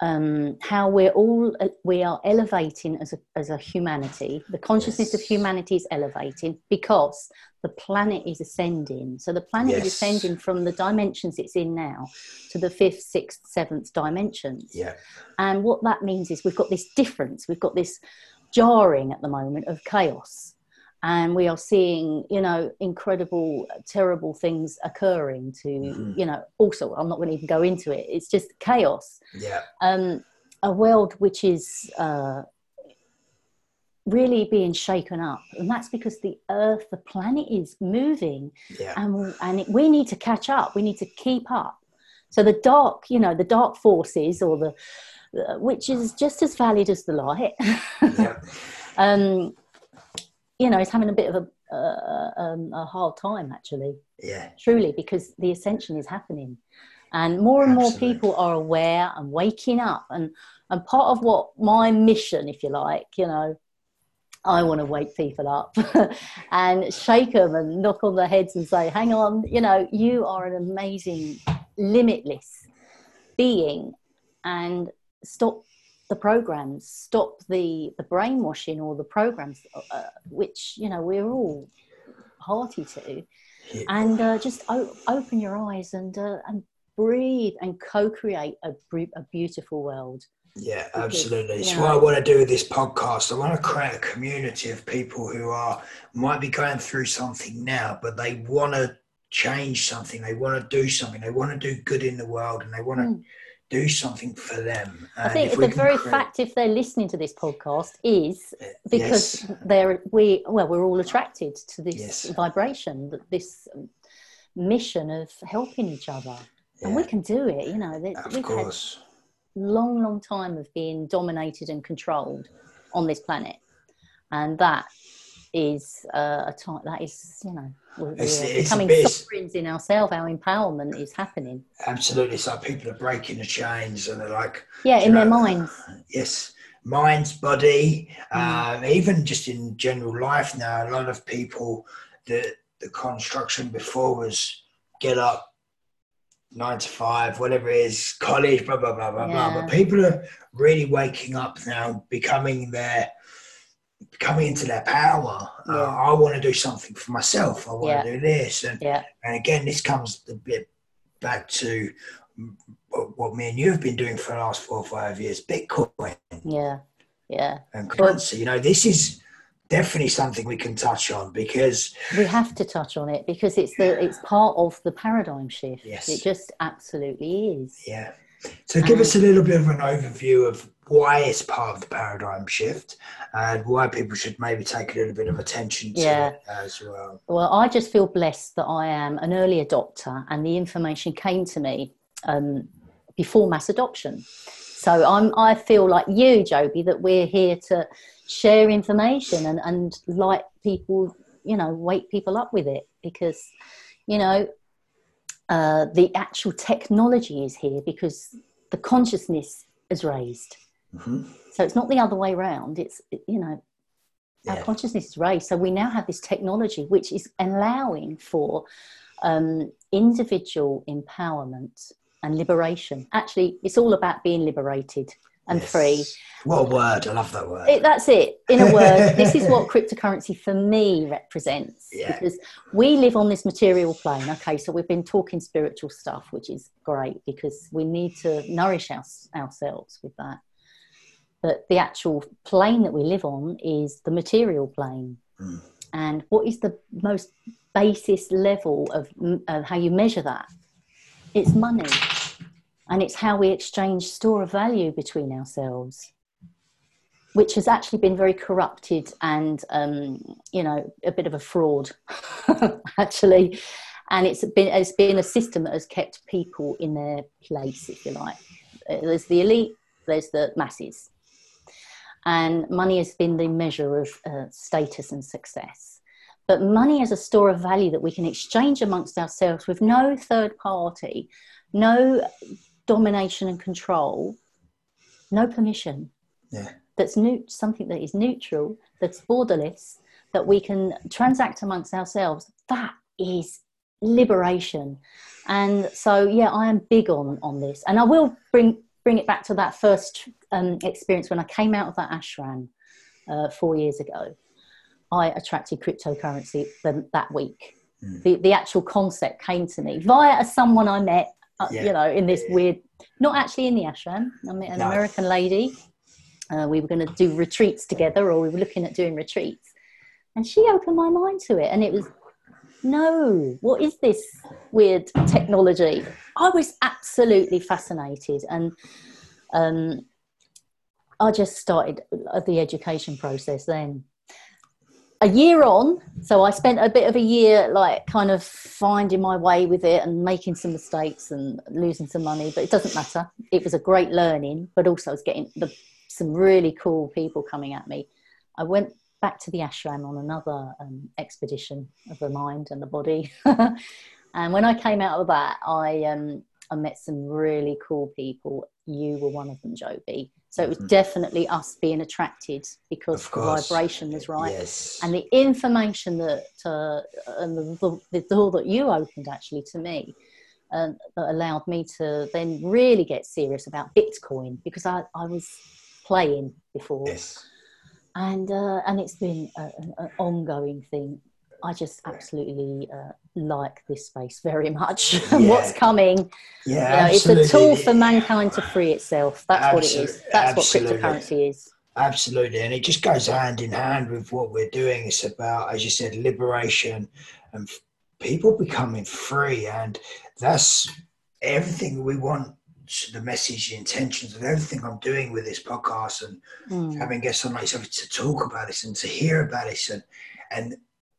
um, how we're all we are elevating as a, as a humanity. The consciousness yes. of humanity is elevating because the planet is ascending. So the planet yes. is ascending from the dimensions it's in now to the fifth sixth seventh dimensions. Yeah. And what that means is we've got this difference. We've got this jarring at the moment of chaos and we are seeing you know incredible terrible things occurring to mm-hmm. you know also i'm not going to even go into it it's just chaos yeah um a world which is uh really being shaken up and that's because the earth the planet is moving yeah. and and it, we need to catch up we need to keep up so the dark you know the dark forces or the uh, which is just as valid as the light <laughs> yeah. um you know, is having a bit of a, uh, um, a hard time actually. Yeah. Truly, because the ascension is happening. And more and Absolutely. more people are aware and waking up. And, and part of what my mission, if you like, you know, I want to wake people up <laughs> and shake them and knock on their heads and say, hang on, you know, you are an amazing, limitless being and stop the programs, stop the the brainwashing or the programs, uh, which you know we're all party to, yeah. and uh, just o- open your eyes and uh, and breathe and co-create a, a beautiful world. Yeah, absolutely. It's what I want to do with this podcast. I want to create a community of people who are might be going through something now, but they want to change something. They want to do something. They want to do good in the world, and they want to. Mm do something for them. And I think the very create... fact, if they're listening to this podcast, is uh, because yes. they're we well, we're all attracted to this yes. vibration, this mission of helping each other, yeah. and we can do it. You know, of we've course. had long, long time of being dominated and controlled on this planet, and that is uh, a time that is you know we're, it's, it's becoming sovereigns in ourselves our empowerment is happening absolutely it's like people are breaking the chains and they're like yeah in know, their minds yes minds body mm. um, even just in general life now a lot of people the the construction before was get up nine to five, whatever it is, college, blah blah blah blah yeah. blah. But people are really waking up now, becoming their coming into their power. Uh, yeah. Uh, I want to do something for myself. I want yeah. to do this, and yeah. and again, this comes a bit back to what me and you have been doing for the last four or five years: Bitcoin. Yeah, yeah. And currency. You know, this is definitely something we can touch on because we have to touch on it because it's the it's part of the paradigm shift. Yes, it just absolutely is. Yeah. So, give um, us a little bit of an overview of why it's part of the paradigm shift and why people should maybe take a little bit of attention to yeah. it as well. Well, I just feel blessed that I am an early adopter and the information came to me um, before mass adoption. So I'm, I feel like you, Joby, that we're here to share information and, and light people, you know, wake people up with it because, you know, uh, the actual technology is here because the consciousness is raised. Mm-hmm. So it's not the other way around. It's, you know, yeah. our consciousness is raised. So we now have this technology which is allowing for um, individual empowerment and liberation. Actually, it's all about being liberated and yes. free. What a word! I love that word. It, that's it. In a word, <laughs> this is what cryptocurrency for me represents. Yeah. Because we live on this material plane. Okay, so we've been talking spiritual stuff, which is great because we need to nourish our, ourselves with that. But the actual plane that we live on is the material plane. Mm. And what is the most basis level of, of how you measure that? It's money and it's how we exchange store of value between ourselves which has actually been very corrupted and um, you know a bit of a fraud <laughs> actually and it's been it's been a system that has kept people in their place if you like there's the elite there's the masses and money has been the measure of uh, status and success but money is a store of value that we can exchange amongst ourselves with no third party no domination and control, no permission. Yeah. That's new, something that is neutral, that's borderless, that we can transact amongst ourselves. That is liberation. And so, yeah, I am big on on this, and I will bring bring it back to that first um, experience when I came out of that ashram uh, four years ago. I attracted cryptocurrency that week. Mm. The, the actual concept came to me via someone I met, uh, yeah. you know, in this weird, not actually in the ashram. I met an no. American lady. Uh, we were going to do retreats together, or we were looking at doing retreats. And she opened my mind to it. And it was, no, what is this weird technology? I was absolutely fascinated. And um, I just started the education process then a year on, so I spent a bit of a year like kind of finding my way with it and making some mistakes and losing some money, but it doesn't matter. It was a great learning, but also I was getting the, some really cool people coming at me. I went back to the ashram on another um, expedition of the mind and the body. <laughs> and when I came out of that, I, um, I met some really cool people. You were one of them, Joby so it was mm-hmm. definitely us being attracted because the vibration was right. Yes. And the information that, uh, and the, the, door that you opened actually to me, uh, that allowed me to then really get serious about Bitcoin because I, I was playing before. Yes. And, uh, and it's been a, an ongoing thing. I just absolutely uh, like this space very much <laughs> and what's coming. Yeah, you know, it's a tool for mankind to free itself. That's what it is. That's absolutely. what cryptocurrency is. Absolutely, and it just goes hand in hand with what we're doing. It's about, as you said, liberation and people becoming free, and that's everything we want. The message, the intentions of everything I'm doing with this podcast, and mm. having guests on like yourself to talk about this and to hear about this, and and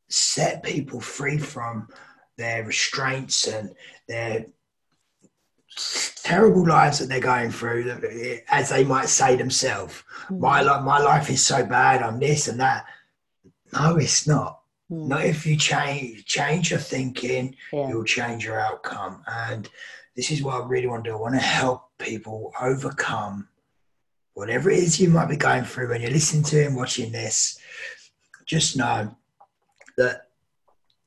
set people free from their restraints and their terrible lives that they're going through, as they might say themselves. Mm. My life, my life is so bad. I'm this and that. No, it's not. Mm. Not if you change change your thinking, yeah. you'll change your outcome. And this is what I really want to do. I want to help people overcome whatever it is you might be going through when you're listening to and watching this. Just know that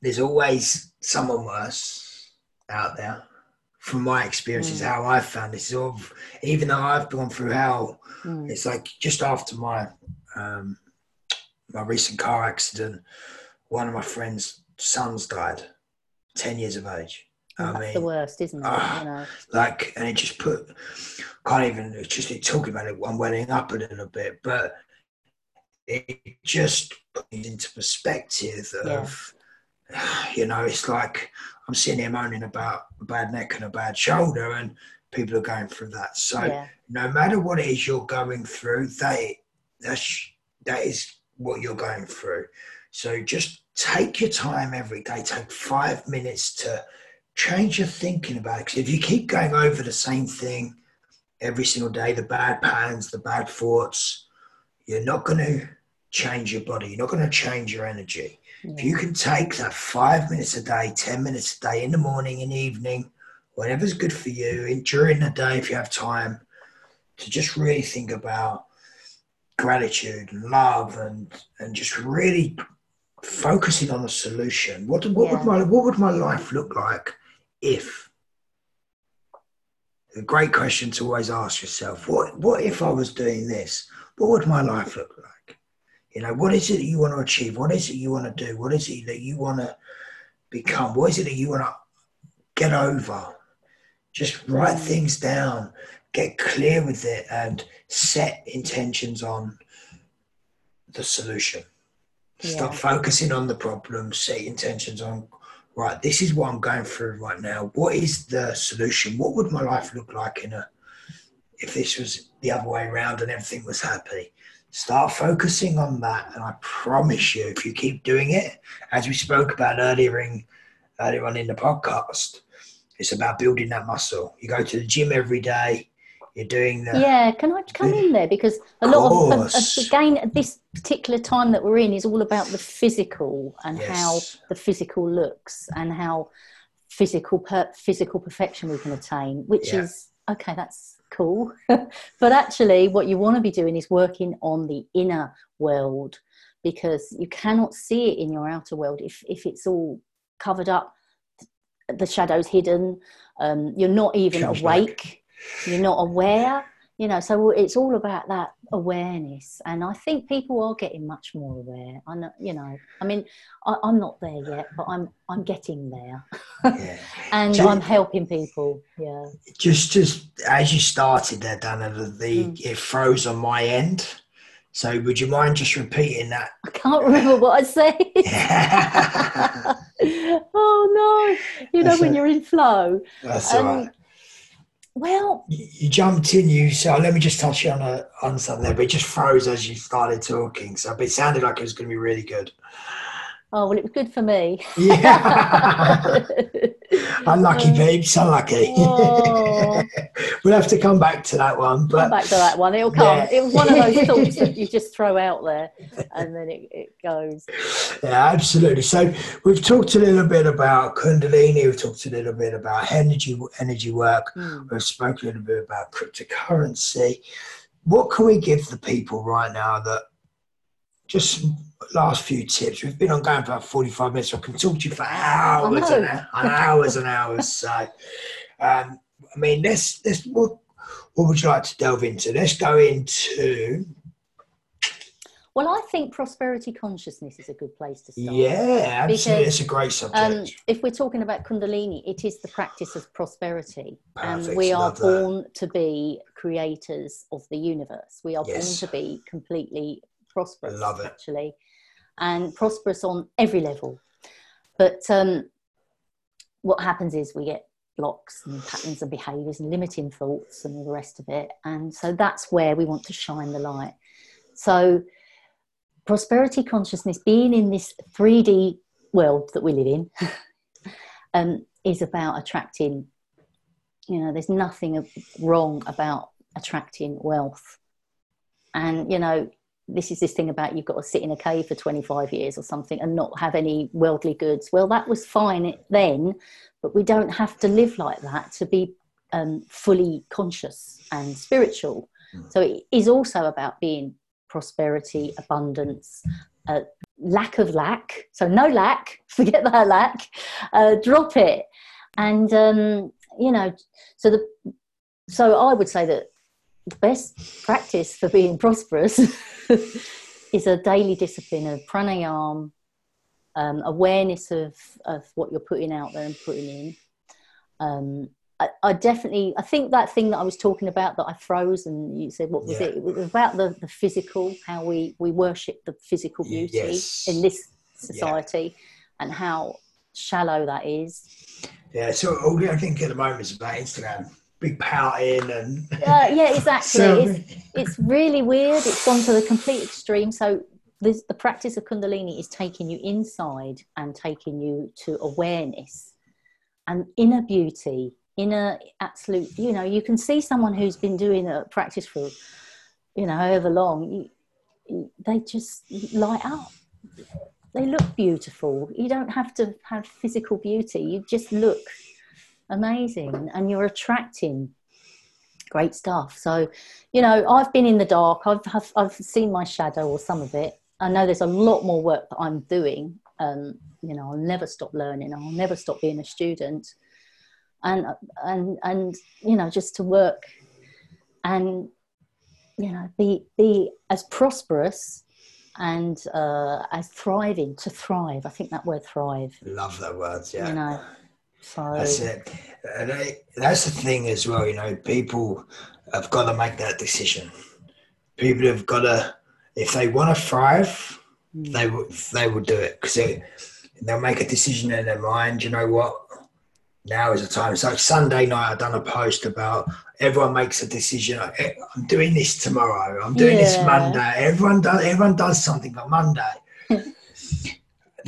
there's always someone worse out there. From my experiences, mm. how I've found this, sort of even though I've gone through hell, mm. it's like just after my um, my recent car accident, one of my friend's sons died, ten years of age. I mean, the worst, isn't it? Uh, you know? Like, and it just put, can't even, just talking about it, I'm welling up a little bit, but it just into perspective of, yeah. <sighs> you know, it's like I'm sitting here moaning about a bad neck and a bad shoulder, and people are going through that. So yeah. no matter what it is you're going through, they that's that is what you're going through. So just take your time every day. Take five minutes to change your thinking about it. Because if you keep going over the same thing every single day, the bad patterns, the bad thoughts, you're not going to change your body. You're not going to change your energy. Yeah. If you can take that five minutes a day, 10 minutes a day, in the morning, and evening, whatever's good for you, and during the day, if you have time, to just really think about gratitude and love and, and just really focusing on the solution. What, what, yeah. would my, what would my life look like if? A great question to always ask yourself. What, what if I was doing this? What would my life look like? You know, what is it that you want to achieve? What is it you want to do? What is it that you want to become? What is it that you want to get over? Just write mm. things down, get clear with it, and set intentions on the solution. Yeah. Stop focusing on the problem, set intentions on, right, this is what I'm going through right now. What is the solution? What would my life look like in a if this was the other way around and everything was happy? Start focusing on that, and I promise you, if you keep doing it, as we spoke about earlier in earlier on in the podcast, it's about building that muscle. You go to the gym every day. You're doing the yeah. Can I come in there because a lot of, of, of again this particular time that we're in is all about the physical and yes. how the physical looks and how physical per, physical perfection we can attain, which yeah. is okay. That's cool. <laughs> but actually, what you want to be doing is working on the inner world because you cannot see it in your outer world if, if it's all covered up, the shadows hidden, um, you're not even awake. you're not aware you know so it's all about that awareness and i think people are getting much more aware. I know you know i mean I, am not there yet but i'm i'm getting there. Yeah. <laughs> and just, i'm helping people yeah. Just just as you started there dana the, the mm. it froze on my end. So would you mind just repeating that? I can't remember what i said. <laughs> <laughs> Oh no. You know that's when a, you're in flow. That's um, all right well, you, jumped in. You so uh, let me just touch you on a, on something there, but it just froze as you started talking. So it sounded like it was going to be really good. Oh well, it was good for me. Yeah, <laughs> unlucky peeps, unlucky. Oh. <laughs> we'll have to come back to that one. But come back to that one. It'll come. Yeah. It was one of those <laughs> thoughts that you just throw out there, and then it, it goes. Yeah, absolutely. So we've talked a little bit about Kundalini. We've talked a little bit about energy energy work. Mm. We've spoken a little bit about cryptocurrency. What can we give the people right now that just last few tips. We've been on going for about 45 minutes, so I can talk to you for hours and, and, hours and hours. So, um, I mean, let's, let's what, what would you like to delve into? Let's go into. Well, I think prosperity consciousness is a good place to start. Yeah, absolutely. Because, it's a great subject. Um, if we're talking about Kundalini, it is the practice of prosperity. and um, we are born that. to be creators of the universe. We are yes. born to be completely prosperous. I love it. Actually, and prosperous on every level. But um, what happens is we get blocks and patterns of behaviors and limiting thoughts and all the rest of it. And so that's where we want to shine the light. So, prosperity consciousness, being in this 3D world that we live in, <laughs> um, is about attracting, you know, there's nothing wrong about attracting wealth. And, you know, this is this thing about you've got to sit in a cave for 25 years or something and not have any worldly goods. Well, that was fine then, but we don't have to live like that to be um, fully conscious and spiritual. Mm. So it is also about being prosperity, abundance, uh, lack of lack. So no lack, <laughs> forget that lack, uh, drop it. And, um, you know, so the, so I would say that best practice for being prosperous <laughs> is a daily discipline of pranayam, um, awareness of, of what you're putting out there and putting in. Um, I, I, definitely, I think that thing that I was talking about that I froze and you said, what was yeah. it? It was about the, the physical, how we, we worship the physical beauty yes. in this society yeah. and how shallow that is. Yeah, so all I think at the moment is about Instagram big pouting and uh, yeah exactly. <laughs> So, it's, it's really weird. It's gone to the complete extreme. So this, the practice of kundalini is taking you inside and taking you to awareness and inner beauty inner absolute you know you can see someone who's been doing a practice for you know however long you, they just light up. They look beautiful. You don't have to have physical beauty. You just look amazing. And you're attracting great stuff. So you know i've been in the dark. I've i've, I've seen my shadow or some of it. I know there's a lot more work that i'm doing. Um, you know i'll never stop learning. I'll never stop being a student. And and and you know just to work and you know be be as prosperous and uh, as thriving to thrive. I think that word thrive. Love that word yeah. You know so that's it. And I, that's the thing as well. You know, people have got to make that decision. People have got to, if they want to thrive, mm. they will. They will do it because they, they'll make a decision in their mind. You know what? Now is the time. So Sunday night, I done a post about everyone makes a decision. I'm doing this tomorrow. I'm doing yeah. this Monday. Everyone does. Everyone does something on Monday. <laughs>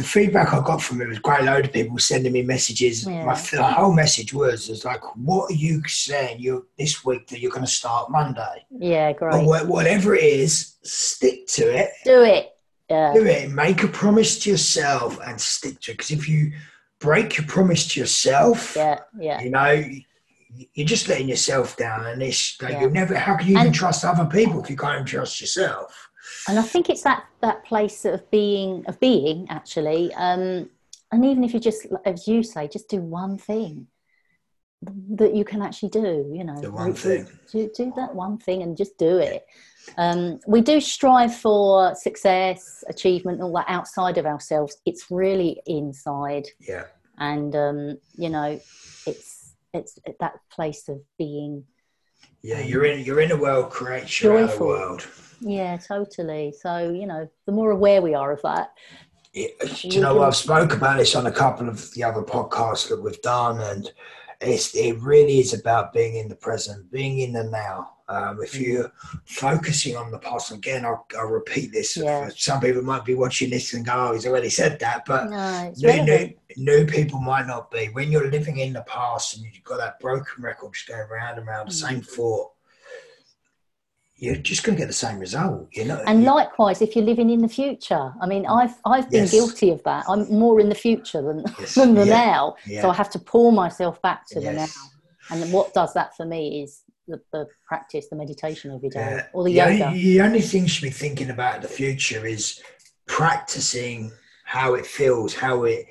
the feedback I got from it was great. Load of people sending me messages. Yeah. My the whole message was, was like, "What are you saying? You this week that you're going to start Monday? Yeah, great. Or whatever it is, stick to it. Do it. Yeah. Do it. Make a promise to yourself and stick to it. Because if you break your promise to yourself, yeah, yeah, you know, you're just letting yourself down, and this like, yeah. you never. How can you and, even trust other people if you can't trust yourself? And I think it's that that place of being of being actually. Um, and even if you just, as you say, just do one thing, that you can actually do. You know, The one thing. Do, do that one thing and just do it. Um, we do strive for success, achievement, all that outside of ourselves. It's really inside, Yeah. and um, you know, it's it's that place of being. Yeah, you're in you're in a world creates your Joyful. world. Yeah, totally. So you know, the more aware we are of that, you know, I've spoke about this on a couple of the other podcasts that we've done, and it's it really is about being in the present, being in the now. Um, if you're focusing on the past, again, I'll, I'll repeat this. Yeah. Some people might be watching this and go, "Oh, he's already said that," but no, new, new, new people might not be. When you're living in the past and you've got that broken record just going round and round, the Mm. same thought, you're just going to get the same result. You know, And likewise, if you're living in the future, I mean, I've I've been Yes. guilty of that. I'm more in the future than Yes, <laughs> than the yeah, now, yeah. so I have to pull myself back to the now. And what does that for me is the, the practice, the meditation every day, Yeah. or the the yoga. Only, the only thing you should be thinking about in the future is practicing how it feels, how it,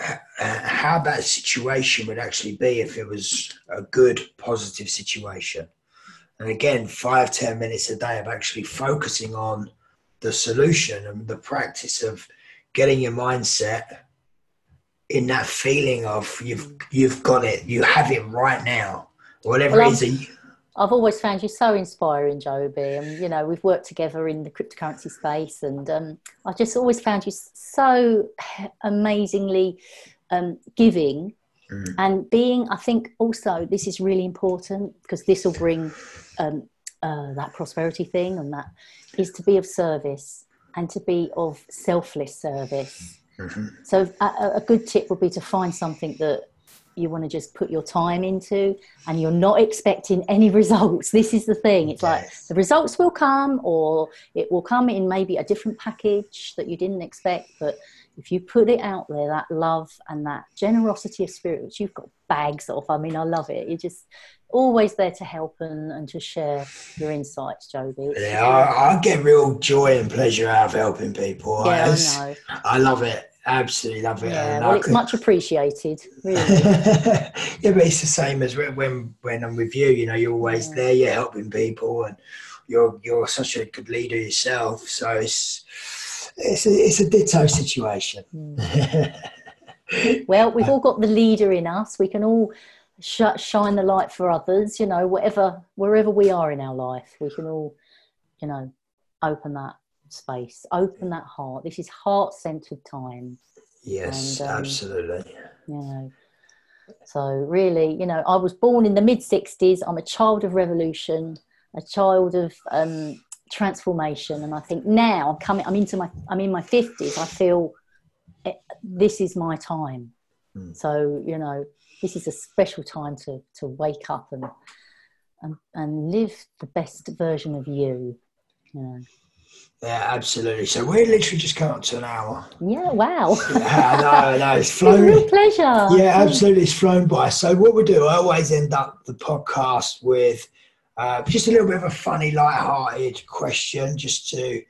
uh, how that situation would actually be if it was a good, positive situation. And again, five, ten minutes a day of actually focusing on the solution and the practice of getting your mindset in that feeling of you've you've got it, you have it right now. Whatever Well, it is that you, I've always found you so inspiring, Joby, and you know we've worked together in the cryptocurrency space, and um, I just always found you so amazingly um, giving Mm. and being. I think also this is really important because this will bring um, uh, that prosperity thing, and that is to be of service and to be of selfless service. Mhm. So a, a- good tip would be to find something that you want to just put your time into and you're not expecting any <laughs> results. This is the thing. It's like the results will come or it will come in maybe a different package that you didn't expect. But if you put it out there, that love and that generosity of spirit, which you've got bags of, I mean, I love it. You're just always there to help and, and to share your insights, Joby. Yeah, I, I get real joy and pleasure out of helping people. yeah, I know. I love it. Absolutely love it. Yeah, And well, I it's could- much appreciated, really. <laughs> yeah, but it's the same as when when, when I'm with you. You know, you're always Yeah. there. You're helping people, and you're you're such a good leader yourself. So it's it's a, it's a ditto situation. Mm. Well, we've all got the leader in us. We can all sh- shine the light for others. You know, whatever, wherever we are in our life, we can all, you know, open that space, open that heart. This is heart-centered time. yes, And, um, absolutely. You know, so really, you know, I was born in the mid '60s. I'm a child of revolution, a child of um, transformation, and I think now I'm coming. I'm into my. I'm in my 50s. I feel it, this is my time. Mm. So you know, this is a special time to to wake up and and, and live the best version of you. You know. Yeah, absolutely. So we're literally just come up to an hour. Yeah. Wow. Yeah, no, no, it's <laughs> it's a flown. real pleasure. Yeah, absolutely. It's flown by. So what we do, I always end up the podcast with uh, just a little bit of a funny, light-hearted question, just to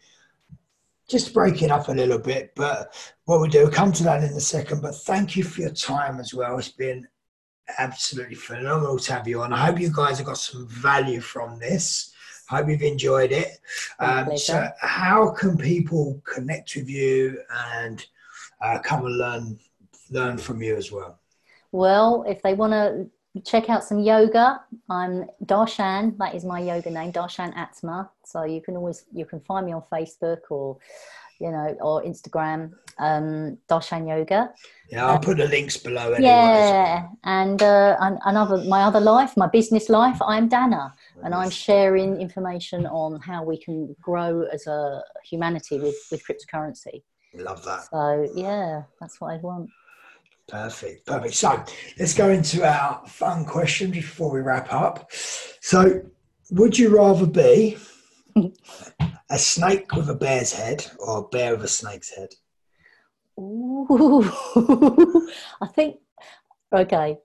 just break it up a little bit. But what we do, we'll come to that in a second. But thank you for your time as well. It's been absolutely phenomenal to have you on. I hope you guys have got some value from this. I hope you've enjoyed it. Um, so, how can people connect with you and uh, come and learn learn from you as well? Well, if they want to check out some yoga, I'm Darshan. That is my yoga name, Darshan Atma. So you can always you can find me on Facebook or you know or Instagram, um, Darshan Yoga. Yeah, I'll put the links below anyway. Yeah, and uh, and another my other life, my business life. I'm Dana, and I'm sharing information on how we can grow as a humanity with with cryptocurrency. Love that. So yeah, that's what I want. Perfect. Perfect. So let's go into our fun question before we wrap up. So, would you rather be <laughs> a snake with a bear's head or a bear with a snake's head? Ooh, <laughs> I think okay,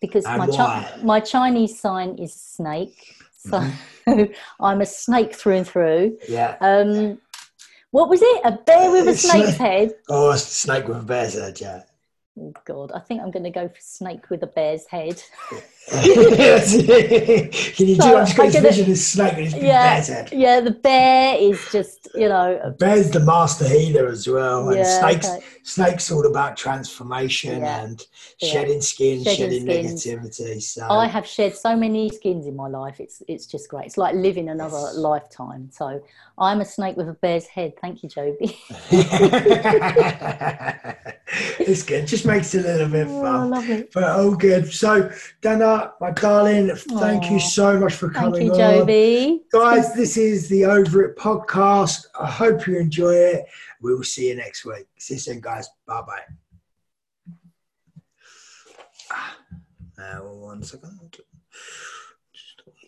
because And my? Chi- my Chinese sign is snake, so <laughs> I'm a snake through and through. Yeah. Um, what was it? A bear with a snake's head. Oh, a snake with a bear's head, yeah. Oh God, I think I'm going to go for snake with a bear's head. <laughs> <laughs> Can you do? I'm just going to vision this snake with his Yeah, bear's head. yeah. The bear is just, you know, Bear's the master healer as well, and yeah. snakes. okay. Snakes all about transformation Yeah. and shedding skin, Shedding shedding, negativity. So I have shed so many skins in my life. It's it's just great. It's like living another Yes. lifetime. So I'm a snake with a bear's head. Thank you, Joby. <laughs> <laughs> it's good. Just makes it a little bit fun. Oh, fun. lovely. But all good. So, Dana, my darling, thank you so much for coming. Thank you, on. Joby. Guys, this is the Over It podcast. I hope you enjoy it. We will see you next week. See you soon, guys. Bye bye. Uh, one second.